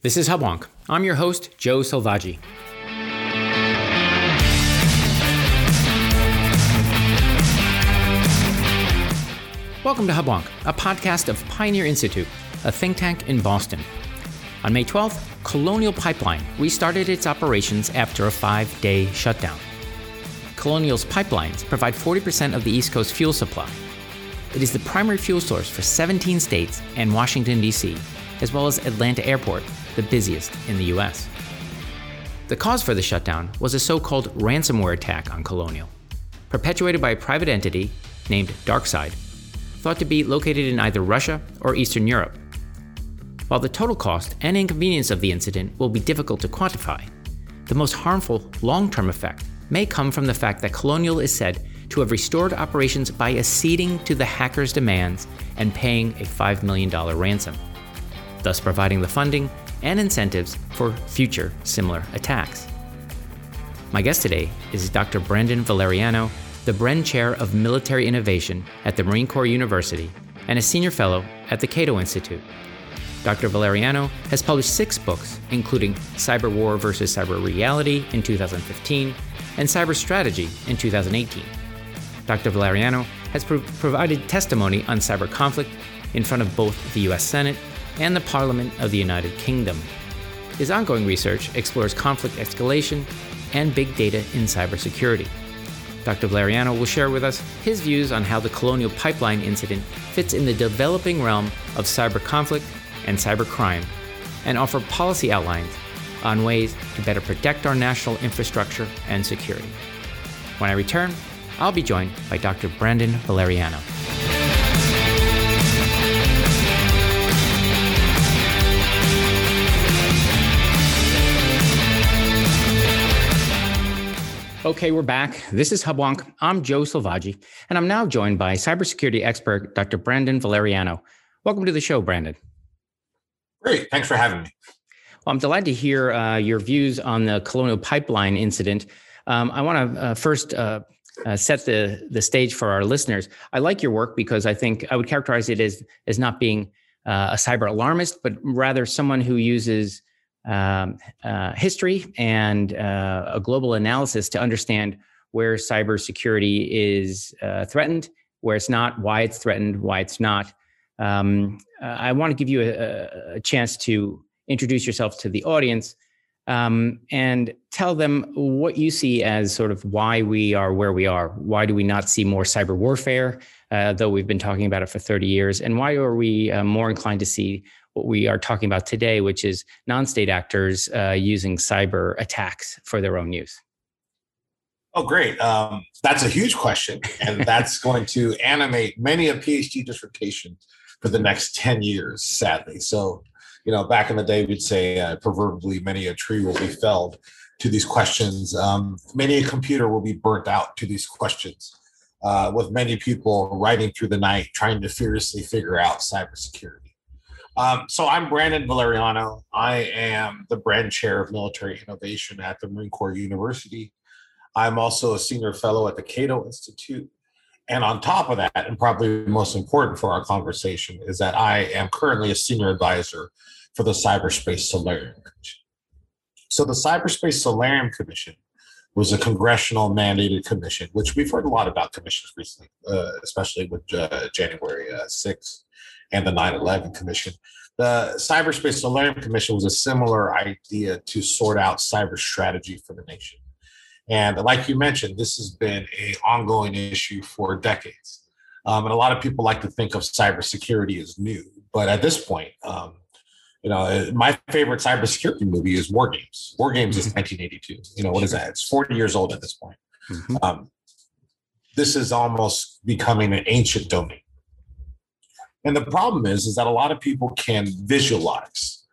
This is Hubwonk. I'm your host, Joe Selvaggi. Welcome to Hubwonk, a podcast of Pioneer Institute, a think tank in Boston. On May 12th, Colonial Pipeline restarted its operations after a five day shutdown. Colonial's pipelines provide 40% of the East Coast fuel supply. It is the primary fuel source for 17 states and Washington, D.C., as well as Atlanta Airport, the busiest in the US. The cause for the shutdown was a so called ransomware attack on Colonial, perpetuated by a private entity named DarkSide, thought to be located in either Russia or Eastern Europe. While the total cost and inconvenience of the incident will be difficult to quantify, the most harmful long term effect may come from the fact that Colonial is said to have restored operations by acceding to the hackers' demands and paying a $5 million ransom, thus providing the funding and incentives for future similar attacks. My guest today is Dr. Brandon Valeriano, the Bren Chair of Military Innovation at the Marine Corps University and a senior fellow at the Cato Institute. Dr. Valeriano has published six books, including Cyber War versus Cyber Reality in 2015 and Cyber Strategy in 2018. Dr. Valeriano has pro- provided testimony on cyber conflict in front of both the U.S. Senate and the Parliament of the United Kingdom. His ongoing research explores conflict escalation and big data in cybersecurity. Dr. Valeriano will share with us his views on how the Colonial Pipeline incident fits in the developing realm of cyber conflict and cyber crime, and offer policy outlines on ways to better protect our national infrastructure and security. When I return, I'll be joined by Dr. Brandon Valeriano. Okay, we're back. This is Hubwonk. I'm Joe Selvaggi, and I'm now joined by cybersecurity expert Dr. Brandon Valeriano. Welcome to the show, Brandon. Great. Thanks for having me. Well, I'm delighted to hear uh, your views on the Colonial Pipeline incident. Um, I want to uh, first uh, uh, set the the stage for our listeners. I like your work because I think I would characterize it as as not being uh, a cyber alarmist, but rather someone who uses um, uh, history and uh, a global analysis to understand where cybersecurity is uh, threatened, where it's not, why it's threatened, why it's not. Um, I want to give you a, a, chance to introduce yourself to the audience um, and tell them what you see as sort of why we are where we are. Why do we not see more cyber warfare, uh, though we've been talking about it for 30 years? And why are we uh, more inclined to see what we are talking about today, which is non state actors uh, using cyber attacks for their own use? Oh, great. Um, that's a huge question. And that's going to animate many a PhD dissertation for the next 10 years, sadly. So you know, back in the day, we'd say uh, proverbially many a tree will be felled to these questions. Um, many a computer will be burnt out to these questions, uh, with many people writing through the night trying to furiously figure out cybersecurity. Um, so I'm Brandon Valeriano. I am the Bren Chair of Military Innovation at the Marine Corps University. I'm also a senior fellow at the Cato Institute. And on top of that, and probably most important for our conversation, is that I am currently a senior advisor for the Cyberspace Solarium Commission. So the Cyberspace Solarium Commission was a congressional mandated commission, which we've heard a lot about commissions recently, uh, especially with uh, January uh, 6th and the 9 11 Commission. The Cyberspace Solarium Commission was a similar idea to sort out cyber strategy for the nation. And like you mentioned, this has been an ongoing issue for decades. Um, and a lot of people like to think of cybersecurity as new. But at this point, um, you know, uh, my favorite cybersecurity movie is War Games. War Games is 1982. Mm-hmm. You know, what is that? It's 40 years old at this point. Mm-hmm. Um, this is almost becoming an ancient domain. And the problem is, is that a lot of people can visualize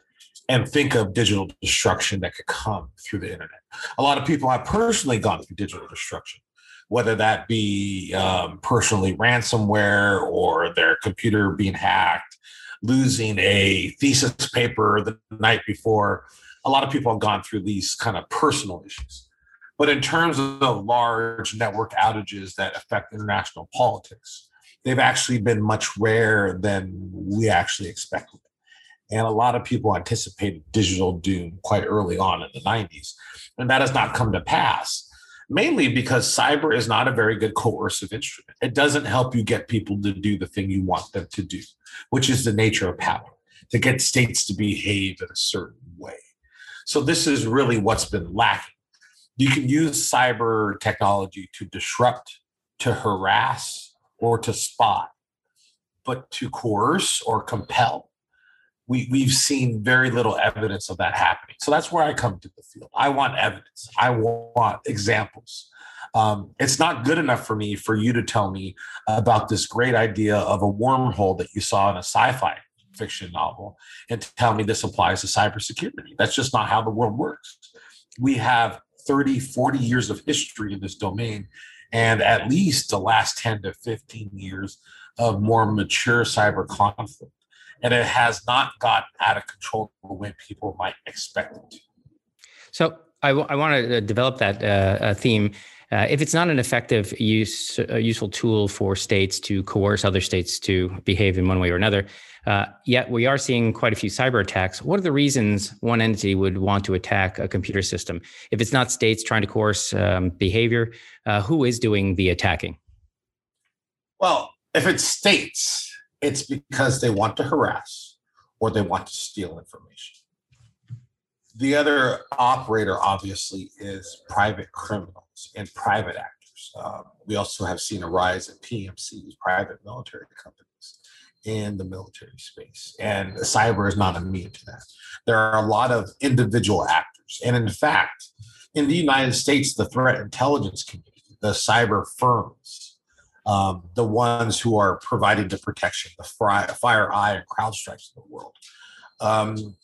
and think of digital destruction that could come through the internet. A lot of people have personally gone through digital destruction, whether that be um, personally ransomware or their computer being hacked losing a thesis paper the night before. A lot of people have gone through these kind of personal issues. But in terms of large network outages that affect international politics, they've actually been much rarer than we actually expected. And a lot of people anticipated digital doom quite early on in the 90s. And that has not come to pass, mainly because cyber is not a very good coercive instrument. It doesn't help you get people to do the thing you want them to do, which is the nature of power, to get states to behave in a certain way. So, this is really what's been lacking. You can use cyber technology to disrupt, to harass, or to spot, but to coerce or compel we, we've seen very little evidence of that happening. So that's where I come to the field. I want evidence. I want examples. Um, it's not good enough for me for you to tell me about this great idea of a wormhole that you saw in a sci-fi fiction novel and tell me this applies to cybersecurity. That's just not how the world works. We have 30, 40 years of history in this domain and at least the last 10 to 15 years of more mature cyber conflict and it has not got out of control the way people might expect it. So I, w- I want to uh, develop that uh, theme. Uh, if it's not an effective use, uh, useful tool for states to coerce other states to behave in one way or another, uh, yet we are seeing quite a few cyber attacks. What are the reasons one entity would want to attack a computer system? If it's not states trying to coerce um, behavior, uh, who is doing the attacking? Well, if it's states, it's because they want to harass or they want to steal information. The other operator, obviously, is private criminals and private actors. Um, we also have seen a rise in PMCs, private military companies, in the military space. And cyber is not immune to that. There are a lot of individual actors. And in fact, in the United States, the threat intelligence community, the cyber firms, um, the ones who are providing the protection, the Fire, FireEye and CrowdStrikes of the world, um,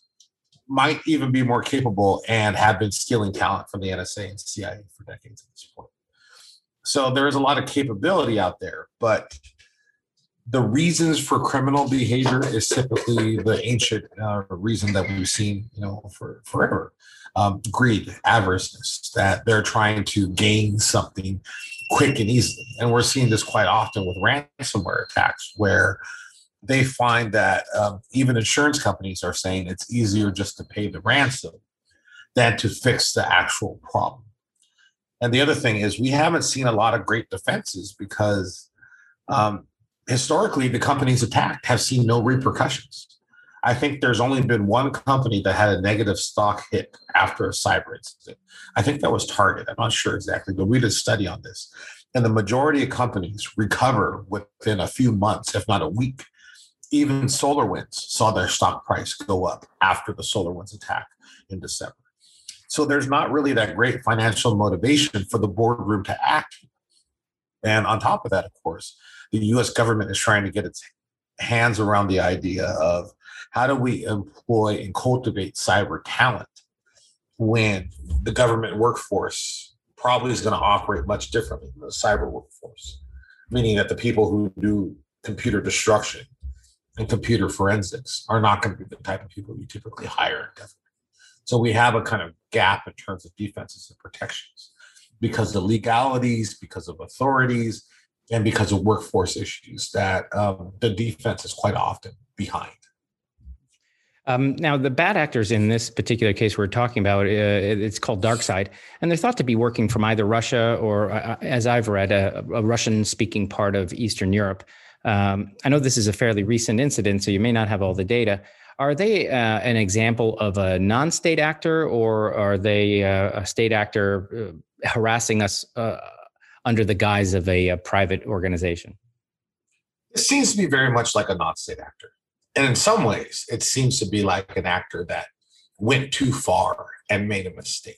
might even be more capable and have been stealing talent from the NSA and CIA for decades at this point. So there is a lot of capability out there, but the reasons for criminal behavior is typically the ancient uh, reason that we've seen, you know, for forever. Um, greed, avarice, that they're trying to gain something quick and easily. And we're seeing this quite often with ransomware attacks, where they find that um, even insurance companies are saying it's easier just to pay the ransom than to fix the actual problem. And the other thing is, we haven't seen a lot of great defenses because um, historically, the companies attacked have seen no repercussions. I think there's only been one company that had a negative stock hit after a cyber incident. I think that was Target. I'm not sure exactly, but we did a study on this. And the majority of companies recover within a few months, if not a week. Even SolarWinds saw their stock price go up after the SolarWinds attack in December. So there's not really that great financial motivation for the boardroom to act. And on top of that, of course, the US government is trying to get its hands around the idea of how do we employ and cultivate cyber talent when the government workforce probably is going to operate much differently than the cyber workforce, meaning that the people who do computer destruction and computer forensics are not going to be the type of people you typically hire in government. So we have a kind of gap in terms of defenses and protections because the legalities, because of authorities, and because of workforce issues that um, the defense is quite often behind. Um, now, the bad actors in this particular case we're talking about, uh, it's called DarkSide, and they're thought to be working from either Russia or, uh, as I've read, a, a Russian-speaking part of Eastern Europe. Um, I know this is a fairly recent incident, so you may not have all the data. Are they uh, an example of a non-state actor, or are they uh, a state actor uh, harassing us uh, under the guise of a, a private organization? It seems to be very much like a non-state actor and in some ways, it seems to be like an actor that went too far and made a mistake.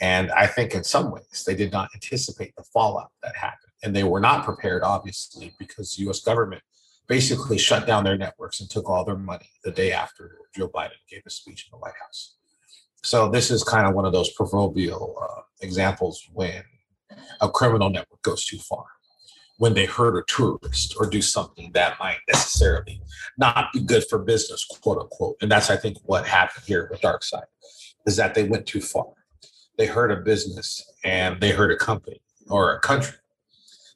And I think in some ways they did not anticipate the fallout that happened. And they were not prepared, obviously, because the US government basically shut down their networks and took all their money the day after Joe Biden gave a speech in the White House. So this is kind of one of those proverbial uh, examples when a criminal network goes too far when they hurt a tourist or do something that might necessarily not be good for business, quote unquote. And that's, I think, what happened here with DarkSide is that they went too far. They hurt a business and they hurt a company or a country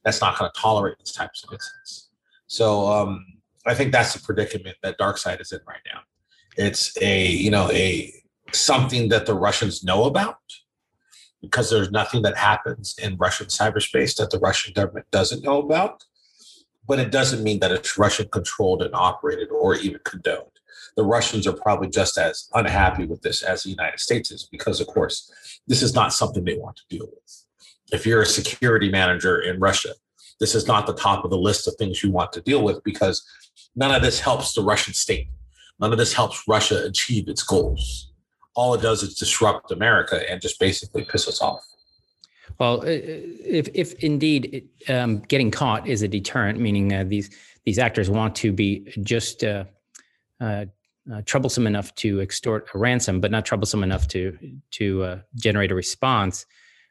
that's not going to tolerate these types of incidents. So um, I think that's the predicament that DarkSide is in right now. It's a you know a something that the Russians know about because there's nothing that happens in Russian cyberspace that the Russian government doesn't know about. But it doesn't mean that it's Russian controlled and operated or even condoned. The Russians are probably just as unhappy with this as the United States is because, of course, this is not something they want to deal with. If you're a security manager in Russia, this is not the top of the list of things you want to deal with because none of this helps the Russian state. None of this helps Russia achieve its goals. All it does is disrupt America and just basically piss us off. Well, if if indeed um, getting caught is a deterrent, meaning uh, these these actors want to be just uh, uh, uh troublesome enough to extort a ransom, but not troublesome enough to to uh, generate a response.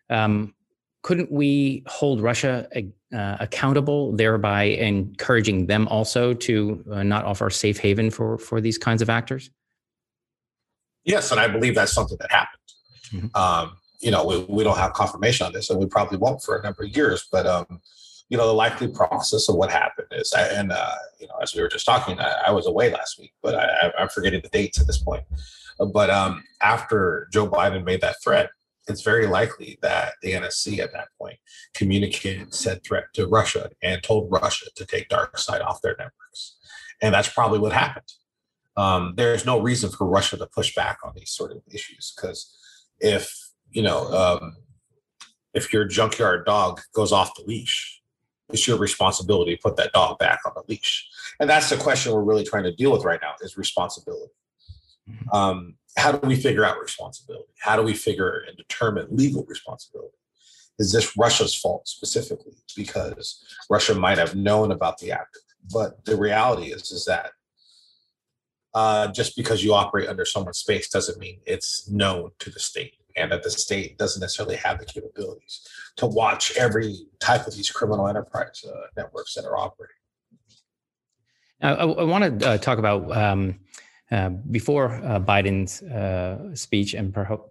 Um, couldn't we hold Russia uh, accountable, thereby encouraging them also to uh, not offer a safe haven for for these kinds of actors? Yes, and I believe that's something that happened. Mm-hmm. Um, you know, we, we don't have confirmation on this, and we probably won't for a number of years. But um, you know, the likely process of what happened is, and uh, you know, as we were just talking, I, I was away last week, but I, am forgetting the dates at this point. But um, after Joe Biden made that threat, it's very likely that the NSC at that point communicated said threat to Russia and told Russia to take DarkSide off their networks. And that's probably what happened. Um, there's no reason for Russia to push back on these sort of issues because if you know um, if your junkyard dog goes off the leash, it's your responsibility to put that dog back on the leash. And that's the question we're really trying to deal with right now is responsibility. Mm-hmm. Um, how do we figure out responsibility? How do we figure and determine legal responsibility? Is this Russia's fault specifically? Because Russia might have known about the act, but the reality is is that uh, just because you operate under someone's space doesn't mean it's known to the state, and that the state doesn't necessarily have the capabilities to watch every type of these criminal enterprise uh, networks that are operating. Now, I, I want to uh, talk about. Um, uh, before uh, Biden's speech and perhaps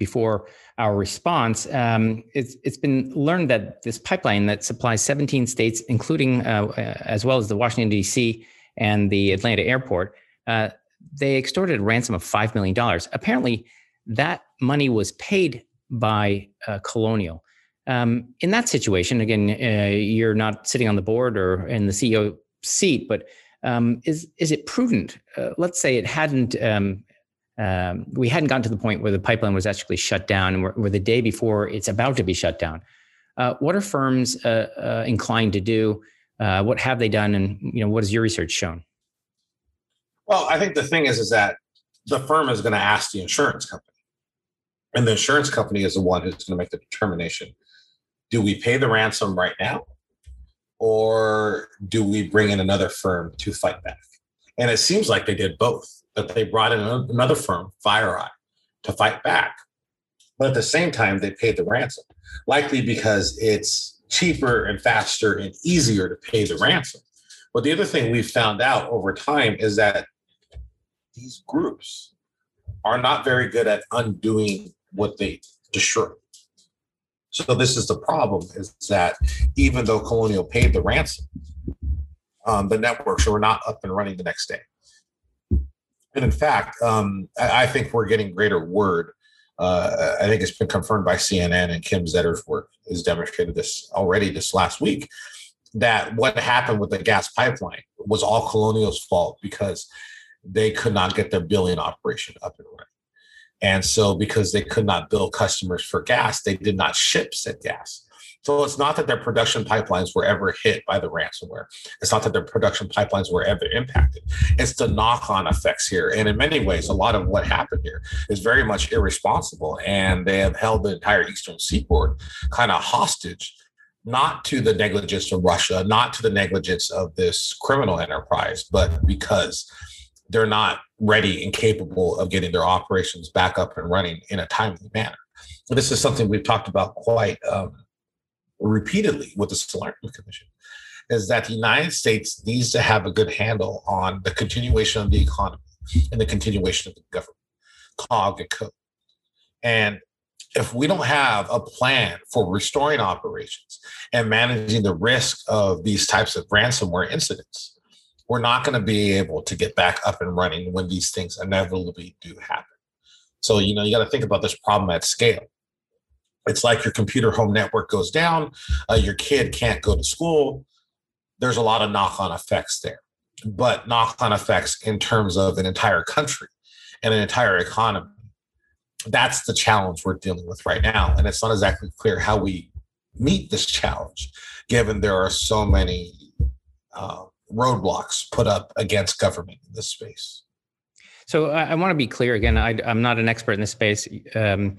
before our response, um, it's, it's been learned that this pipeline that supplies 17 states, including as well as the Washington, D.C. and the Atlanta airport, uh, they extorted a ransom of $5 million. Apparently, that money was paid by Colonial. Um, in that situation, again, you're not sitting on the board or in the CEO seat, but um, is is it prudent? Uh, let's say it hadn't. Um, um, we hadn't gotten to the point where the pipeline was actually shut down, and where, the day before it's about to be shut down. Uh, what are firms uh, uh inclined to do? Uh, what have they done, and you know what has your research shown? Well, I think the thing is, is that the firm is going to ask the insurance company, and the insurance company is the one who's going to make the determination: do we pay the ransom right now, or do we bring in another firm to fight back? And it seems like they did both, that they brought in another firm, FireEye, to fight back. But at the same time, they paid the ransom, likely because it's cheaper and faster and easier to pay the ransom. But the other thing we've found out over time is that these groups are not very good at undoing what they destroyed. So this is the problem: is that even though Colonial paid the ransom, um, the networks were not up and running the next day. And in fact, um, I, I, think we're getting greater word. Uh, I think it's been confirmed by CNN and Kim Zetter's work has demonstrated this already this last week that what happened with the gas pipeline was all Colonial's fault because they could not get their billing operation up and running. And so, because they could not bill customers for gas, they did not ship said gas. So it's not that their production pipelines were ever hit by the ransomware. It's not that their production pipelines were ever impacted. It's the knock on effects here. And in many ways, a lot of what happened here is very much irresponsible. And they have held the entire Eastern seaboard kind of hostage, not to the negligence of Russia, not to the negligence of this criminal enterprise, but because they're not ready and capable of getting their operations back up and running in a timely manner. This is something we've talked about quite um, repeatedly with the Solar Commission, is that the United States needs to have a good handle on the continuation of the economy and the continuation of the government, COG and code. And if we don't have a plan for restoring operations and managing the risk of these types of ransomware incidents, we're not going to be able to get back up and running when these things inevitably do happen. So, you know, you got to think about this problem at scale. It's like your computer home network goes down, uh, your kid can't go to school. There's a lot of knock on effects there, but knock on effects in terms of an entire country and an entire economy. That's the challenge we're dealing with right now. And it's not exactly clear how we meet this challenge, given there are so many uh, roadblocks put up against government in this space. So I, I want to be clear again. I, am not an expert in this space. Um,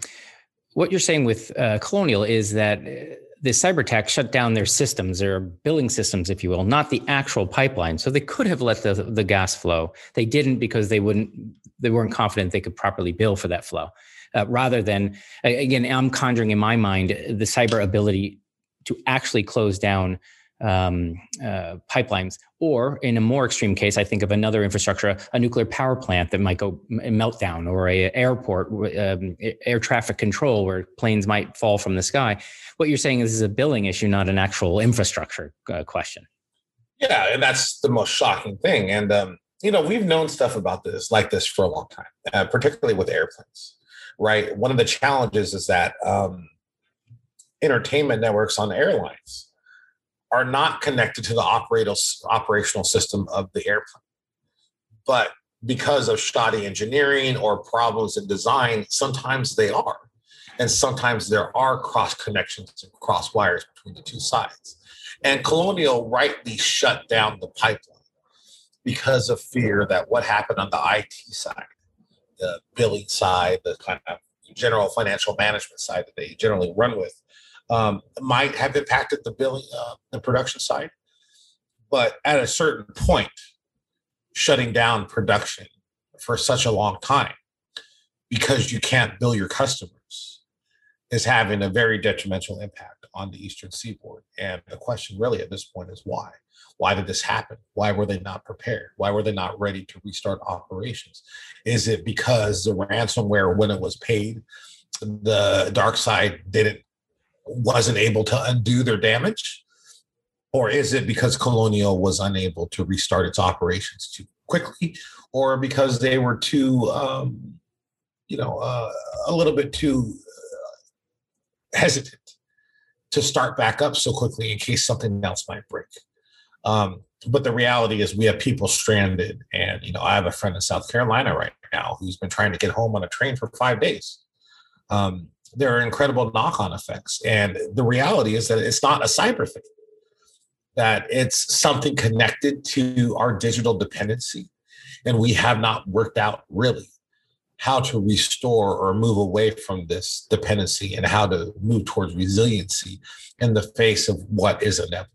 what you're saying with uh, Colonial is that uh, the cyber attack shut down their systems, their billing systems, if you will, not the actual pipeline. So they could have let the, the gas flow. They didn't because they wouldn't they weren't confident they could properly bill for that flow. Uh, rather than again, I'm conjuring in my mind the cyber ability to actually close down um, uh, pipelines, or in a more extreme case, I think of another infrastructure, a nuclear power plant that might go meltdown, or a airport, um, air traffic control where planes might fall from the sky. What you're saying is this is a billing issue, not an actual infrastructure uh, question. Yeah, and that's the most shocking thing. And um, you know, we've known stuff about this like this for a long time, uh, particularly with airplanes. Right. One of the challenges is that um, entertainment networks on airlines are not connected to the operational system of the airplane. But because of shoddy engineering or problems in design, sometimes they are. And sometimes there are cross connections and cross wires between the two sides. And Colonial rightly shut down the pipeline because of fear that what happened on the IT side, the billing side, the kind of general financial management side that they generally run with, um, might have impacted the billing, uh, the production side. But at a certain point, shutting down production for such a long time because you can't bill your customers is having a very detrimental impact on the Eastern Seaboard. And the question really at this point is why? Why did this happen? Why were they not prepared? Why were they not ready to restart operations? Is it because the ransomware, when it was paid, the DarkSide didn't wasn't able to undo their damage? Or is it because Colonial was unable to restart its operations too quickly, or because they were too, um, you know, uh, a little bit too uh, hesitant to start back up so quickly in case something else might break? Um, but the reality is we have people stranded and you know i have a friend in south carolina right now who's been trying to get home on a train for five days um, there are incredible knock-on effects. And the reality is that it's not a cyber thing that it's something connected to our digital dependency and we have not worked out really how to restore or move away from this dependency and how to move towards resiliency in the face of what is inevitable.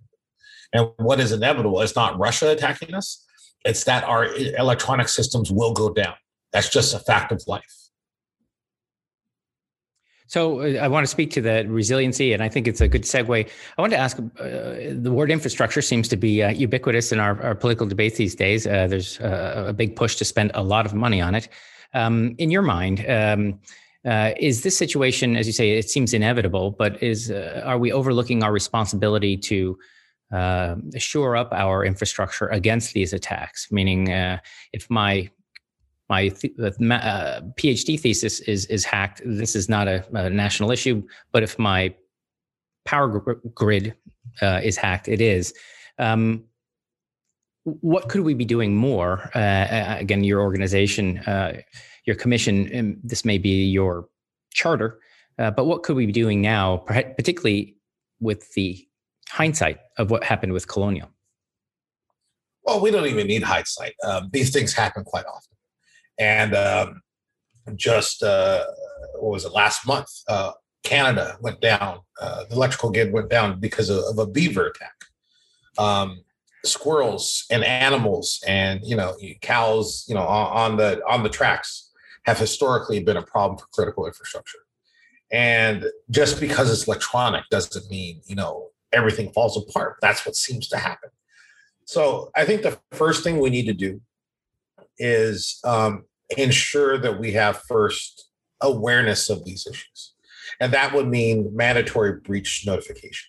And what is inevitable is not russia attacking us it's that our electronic systems will go down. That's just a fact of life so uh, I want to speak to the resiliency, and I think it's a good segue. I want to ask: uh, the word infrastructure seems to be uh, ubiquitous in our, our, political debates these days. Uh, there's a big push to spend a lot of money on it. Um, in your mind, um, uh, is this situation, as you say, it seems inevitable, but is uh, are we overlooking our responsibility to shore up our infrastructure against these attacks? Meaning, if my my th- uh, PhD thesis is is hacked, this is not a, a national issue. But if my power gr- grid uh, is hacked, it is. Um, what could we be doing more? Uh, again, your organization, uh, your commission, this may be your charter, uh, but what could we be doing now, particularly with the hindsight of what happened with Colonial? Well, we don't even need hindsight. Um, these things happen quite often. And um, just uh, what was it last month? Uh, Canada went down. Uh, the electrical grid went down because of, of a beaver attack. Um, squirrels and animals and you know cows, you know on, on the on the tracks have historically been a problem for critical infrastructure. And just because it's electronic doesn't mean you know everything falls apart. That's what seems to happen. So I think the first thing we need to do is um, ensure that we have first awareness of these issues. And that would mean mandatory breach notification.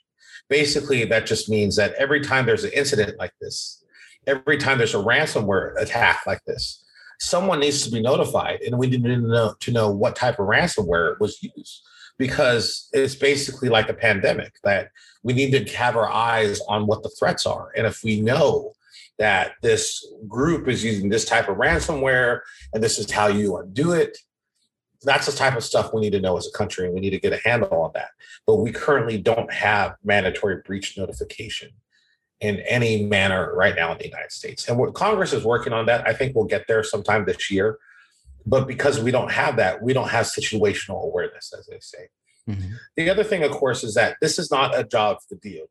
Basically, that just means that every time there's an incident like this, every time there's a ransomware attack like this, someone needs to be notified, and we need to know to know what type of ransomware was used because it's basically like a pandemic that we need to have our eyes on what the threats are, and if we know that this group is using this type of ransomware and this is how you undo it. That's the type of stuff we need to know as a country and we need to get a handle on that. But we currently don't have mandatory breach notification in any manner right now in the united states. And what congress is working on that i think we'll get there sometime this year. But because we don't have that we don't have situational awareness as they say. Mm-hmm. the other thing of course is that this is not a job for the dod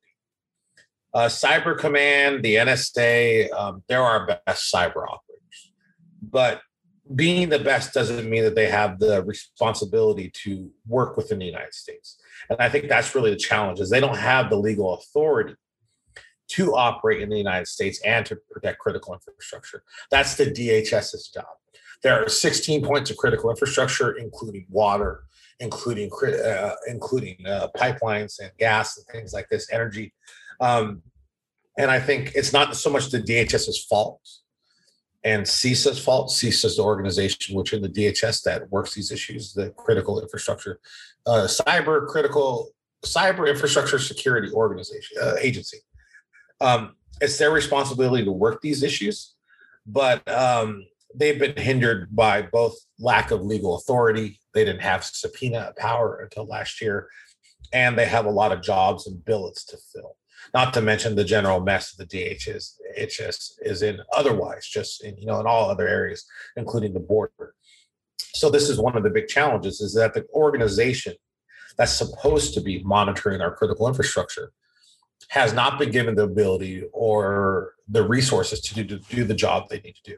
uh, cyber command the nsa um, they're our best cyber operators but being the best doesn't mean that they have the responsibility to work within the United States. And I think that's really the challenge is they don't have the legal authority to operate in the United States and to protect critical infrastructure. That's the DHS's job. There are 16 points of critical infrastructure, including water, including uh, including uh, pipelines and gas and things like this, energy. Um, and I think it's not so much the DHS's fault and CISA's fault. CISA's the organization which in the DHS that works these issues, the critical infrastructure, uh, cyber critical cyber infrastructure security organization uh, agency. Um, it's their responsibility to work these issues, but um, they've been hindered by both lack of legal authority. They didn't have subpoena power until last year, and they have a lot of jobs and billets to fill not to mention the general mess that the DHS HS is in otherwise, just in, you know, in all other areas, including the border. So this is one of the big challenges is that the organization that's supposed to be monitoring our critical infrastructure has not been given the ability or the resources to do, to do the job they need to do.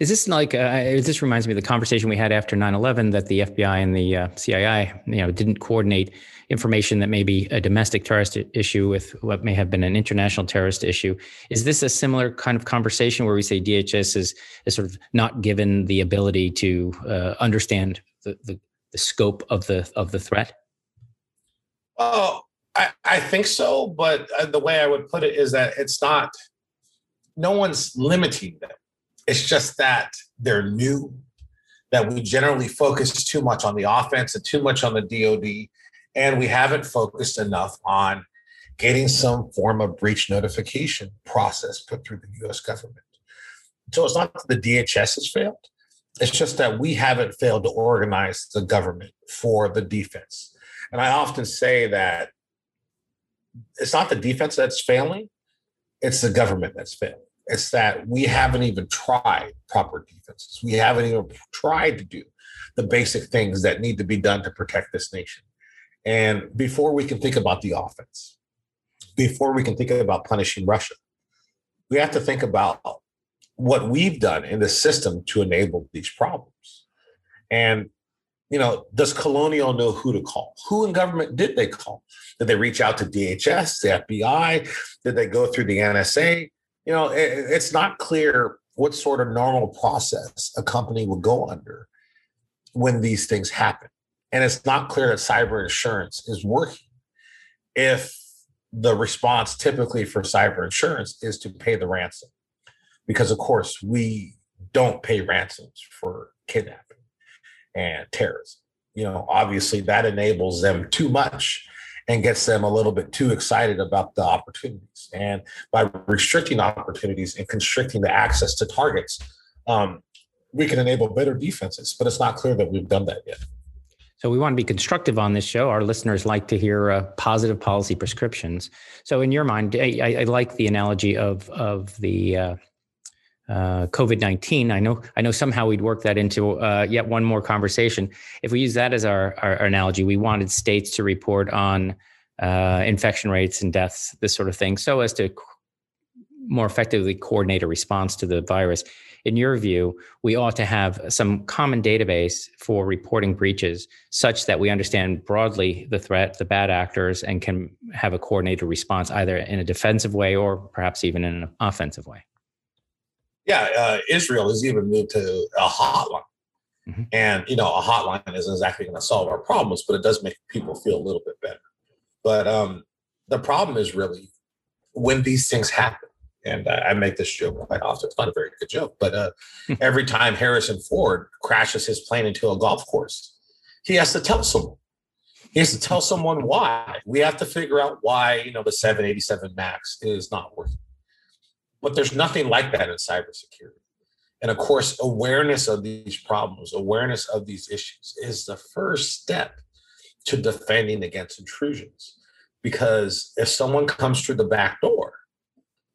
Is this like, uh, this reminds me of the conversation we had after 9 11 that the FBI and the uh, CIA, you know, didn't coordinate information that may be a domestic terrorist issue with what may have been an international terrorist issue. Is this a similar kind of conversation where we say DHS is, is sort of not given the ability to uh, understand the, the, the scope of the, of the threat? Oh, I, I think so. But uh, the way I would put it is that it's not, no one's limiting them it's just that they're new, that we generally focus too much on the offense and too much on the DoD, and we haven't focused enough on getting some form of breach notification process put through the US government. So it's not that the DHS has failed. It's just that we haven't failed to organize the government for the defense. And I often say that it's not the defense that's failing, it's the government that's failing. It's that we haven't even tried proper defenses. We haven't even tried to do the basic things that need to be done to protect this nation. And before we can think about the offense, before we can think about punishing Russia, we have to think about what we've done in the system to enable these problems. And, you know, does Colonial know who to call? Who in government did they call? Did they reach out to DHS, the FBI? Did they go through the NSA? you know, it, it's not clear what sort of normal process a company would go under when these things happen. And it's not clear that cyber insurance is working if the response typically for cyber insurance is to pay the ransom. Because, of course, we don't pay ransoms for kidnapping and terrorism. You know, obviously that enables them too much and gets them a little bit too excited about the opportunities. And by restricting opportunities and constricting the access to targets, um, we can enable better defenses. But it's not clear that we've done that yet. So we want to be constructive on this show. Our listeners like to hear uh, positive policy prescriptions. So in your mind, I, I like the analogy of of the uh, uh, COVID nineteen. I know I know somehow we'd work that into uh, yet one more conversation. If we use that as our, our, our analogy, we wanted states to report on uh, infection rates and deaths, this sort of thing, so as to more effectively coordinate a response to the virus. In your view, we ought to have some common database for reporting breaches such that we understand broadly the threat, the bad actors, and can have a coordinated response either in a defensive way or perhaps even in an offensive way. Yeah, uh, Israel has even moved to a hotline. Mm-hmm. And, you know, a hotline isn't exactly going to solve our problems, but it does make people feel a little bit better. But um, the problem is really when these things happen, And I, I make this joke quite often. It's not a very good joke, but uh, every time Harrison Ford crashes his plane into a golf course, he has to tell someone. He has to tell someone why. We have to figure out why, you know, the 787 MAX is not working. But there's nothing like that in cybersecurity. And of course, awareness of these problems, awareness of these issues is the first step to defending against intrusions. Because if someone comes through the back door,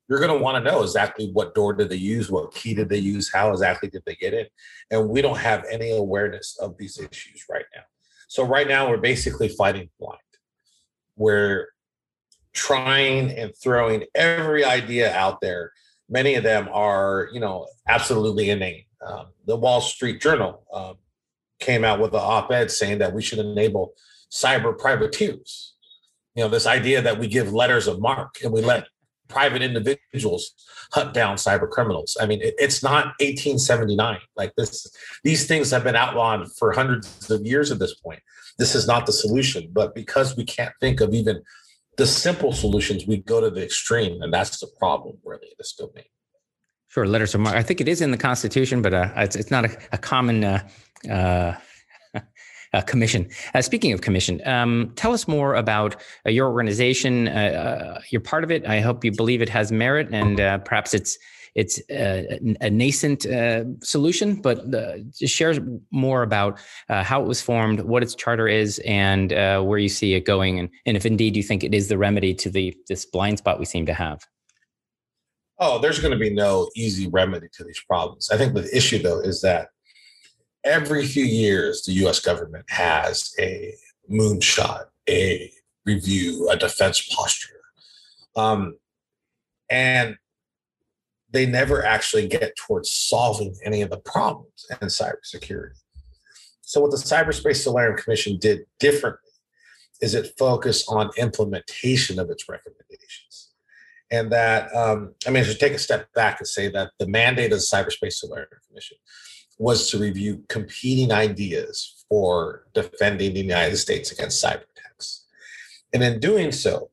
you're going to want to know exactly what door did they use, what key did they use, how exactly did they get in. And we don't have any awareness of these issues right now. So right now we're basically fighting blind. We're trying and throwing every idea out there. Many of them are, you know, absolutely inane. Um, the Wall Street Journal um, came out with an op-ed saying that we should enable cyber privateers. You know, this idea that we give letters of marque and we let private individuals hunt down cyber criminals. I mean, it, it's not 1879. Like this, these things have been outlawed for hundreds of years at this point. This is not the solution, but because we can't think of even the simple solutions, we go to the extreme, and that's the problem really in this domain. Sure, letters of marque. I think it is in the Constitution, but uh, it's, it's not a, a common uh, uh, uh, commission. Uh, speaking of commission, um, tell us more about uh, your organization. Uh, uh, you're part of it. I hope you believe it has merit, and uh, perhaps it's it's a nascent solution. But just share more about how it was formed, what its charter is, and where you see it going, and, and if indeed you think it is the remedy to the this blind spot we seem to have. Oh, there's going to be no easy remedy to these problems. I think the issue, though, is that every few years, the US government has a moonshot, a review, a defense posture. Um, and they never actually get towards solving any of the problems in cybersecurity. So, what the Cyberspace Solarium Commission did differently is it focused on implementation of its recommendations. And that, um, I mean, I should take a step back and say that the mandate of the Cyberspace Solarium Commission was to review competing ideas for defending the United States against cyber attacks. And in doing so,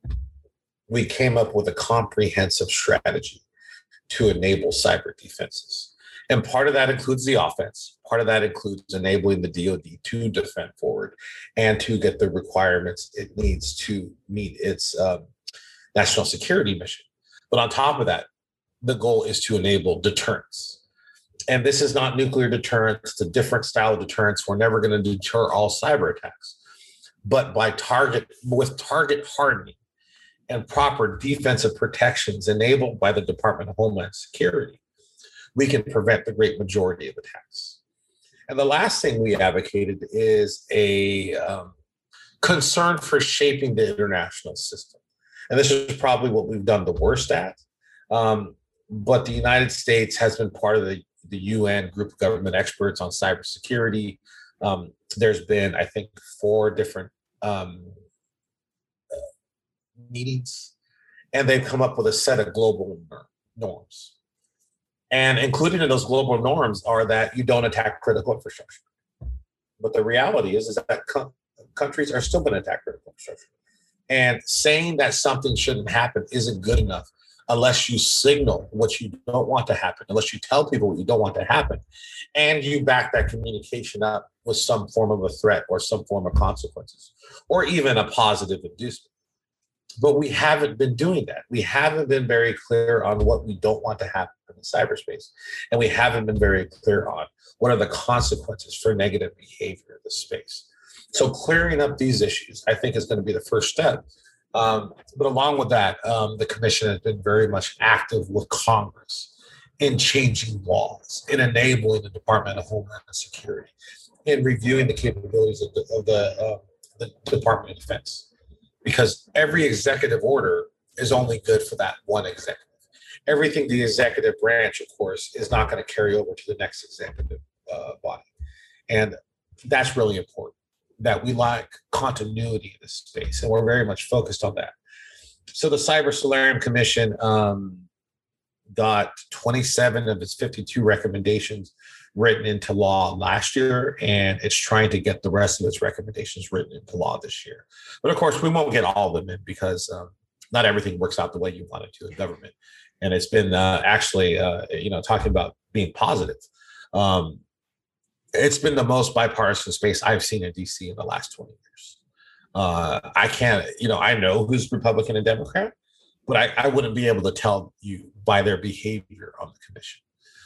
we came up with a comprehensive strategy to enable cyber defenses. And part of that includes the offense. Part of that includes enabling the DoD to defend forward and to get the requirements it needs to meet its um, national security mission. But on top of that, the goal is to enable deterrence and this is not nuclear deterrence, it's a different style of deterrence. We're never going to deter all cyber attacks. But by target, with target hardening and proper defensive protections enabled by the Department of Homeland Security, we can prevent the great majority of attacks. And the last thing we advocated is a um, concern for shaping the international system. And this is probably what we've done the worst at. Um, but the United States has been part of the the UN group of government experts on cybersecurity. Um, there's been, I think, four different um, meetings, and they've come up with a set of global norms. And included in those global norms are that you don't attack critical infrastructure. But the reality is, is that co- countries are still going to attack critical infrastructure. And saying that something shouldn't happen isn't good enough unless you signal what you don't want to happen, unless you tell people what you don't want to happen, and you back that communication up with some form of a threat or some form of consequences, or even a positive inducement. But we haven't been doing that. We haven't been very clear on what we don't want to happen in cyberspace. And we haven't been very clear on what are the consequences for negative behavior in this space. So clearing up these issues, I think, is going to be the first step um, but along with that, um, the commission has been very much active with Congress in changing laws, in enabling the Department of Homeland Security, in reviewing the capabilities of the, of the, uh, the Department of Defense. Because every executive order is only good for that one executive. Everything the executive branch, of course, is not going to carry over to the next executive uh, body. And that's really important that we lack continuity in this space, and we're very much focused on that. So the Cyber Solarium Commission um, got 27 of its 52 recommendations written into law last year, and it's trying to get the rest of its recommendations written into law this year. But of course, we won't get all of them in because um, not everything works out the way you want it to in government. and it's been uh, actually uh, you know talking about being positive. Um, it's been the most bipartisan space I've seen in DC in the last 20 years. Uh, I can't, you know, I know who's Republican and Democrat, but I, I wouldn't be able to tell you by their behavior on the commission.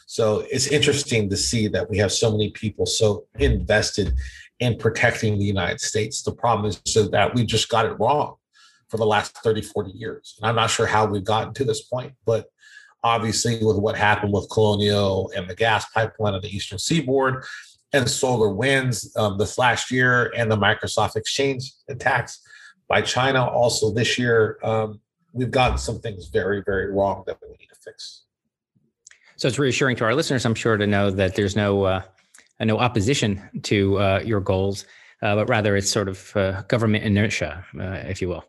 So it's interesting to see that we have so many people so invested in protecting the United States. The problem is so that we just got it wrong for the last 30, 40 years. And I'm not sure how we've gotten to this point, but obviously with what happened with Colonial and the gas pipeline on the Eastern Seaboard and SolarWinds um, this last year and the Microsoft Exchange attacks by China also this year, um, we've gotten some things very, very wrong that we need to fix. So it's reassuring to our listeners, I'm sure, to know that there's no uh, no opposition to uh, your goals, uh, but rather it's sort of uh, government inertia, uh, if you will.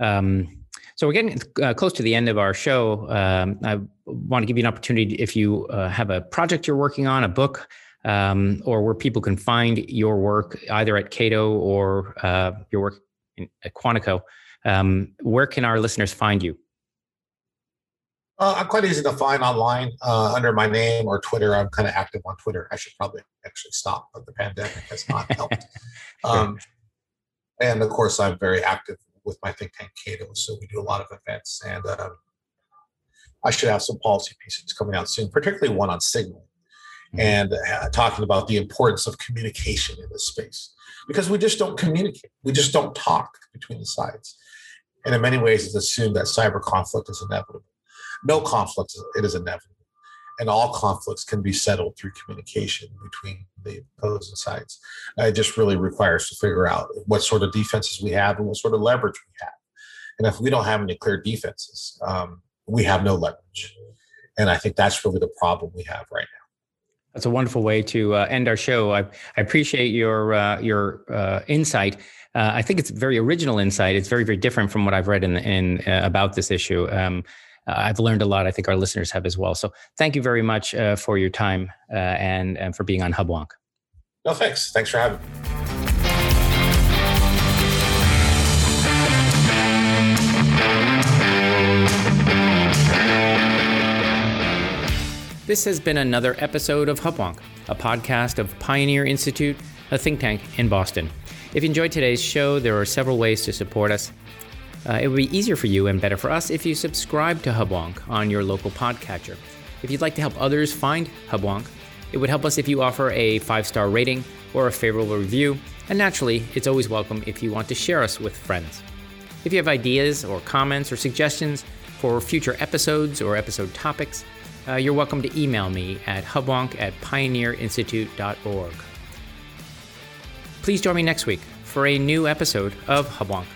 Um, so we're getting uh, close to the end of our show. Um, I want to give you an opportunity if you uh, have a project you're working on, a book, um, or where people can find your work either at Cato or uh, your work in, at Quantico. Um, where can our listeners find you? Uh, I'm quite easy to find online uh, under my name or Twitter. I'm kind of active on Twitter. I should probably actually stop, but the pandemic has not helped. Um, and of course, I'm very active with my think tank Cato. So we do a lot of events, and uh, I should have some policy pieces coming out soon, particularly one on signal. And uh, talking about the importance of communication in this space because we just don't communicate. We just don't talk between the sides. And in many ways, it's assumed that cyber conflict is inevitable. No conflict, it is inevitable. And all conflicts can be settled through communication between the opposing sides. It just really requires to figure out what sort of defenses we have and what sort of leverage we have. And if we don't have any clear defenses, um, we have no leverage. And I think that's really the problem we have right now. That's a wonderful way to uh, end our show. I, I appreciate your uh, your uh, insight. Uh, I think it's very original insight. It's very very different from what I've read in, in uh, about this issue. Um, I've learned a lot. I think our listeners have as well. So thank you very much uh, for your time and, and for being on Hubwonk. No, thanks. Thanks for having me. This has been another episode of Hubwonk, a podcast of Pioneer Institute, a think tank in Boston. If you enjoyed today's show, there are several ways to support us. Uh, it would be easier for you and better for us if you subscribe to Hubwonk on your local podcatcher. If you'd like to help others find Hubwonk, it would help us if you offer a five star rating or a favorable review, and naturally, it's always welcome if you want to share us with friends. If you have ideas or comments or suggestions for future episodes or episode topics, uh, you're welcome to email me at hubwonk at pioneerinstitute.org. Please join me next week for a new episode of Hubwonk.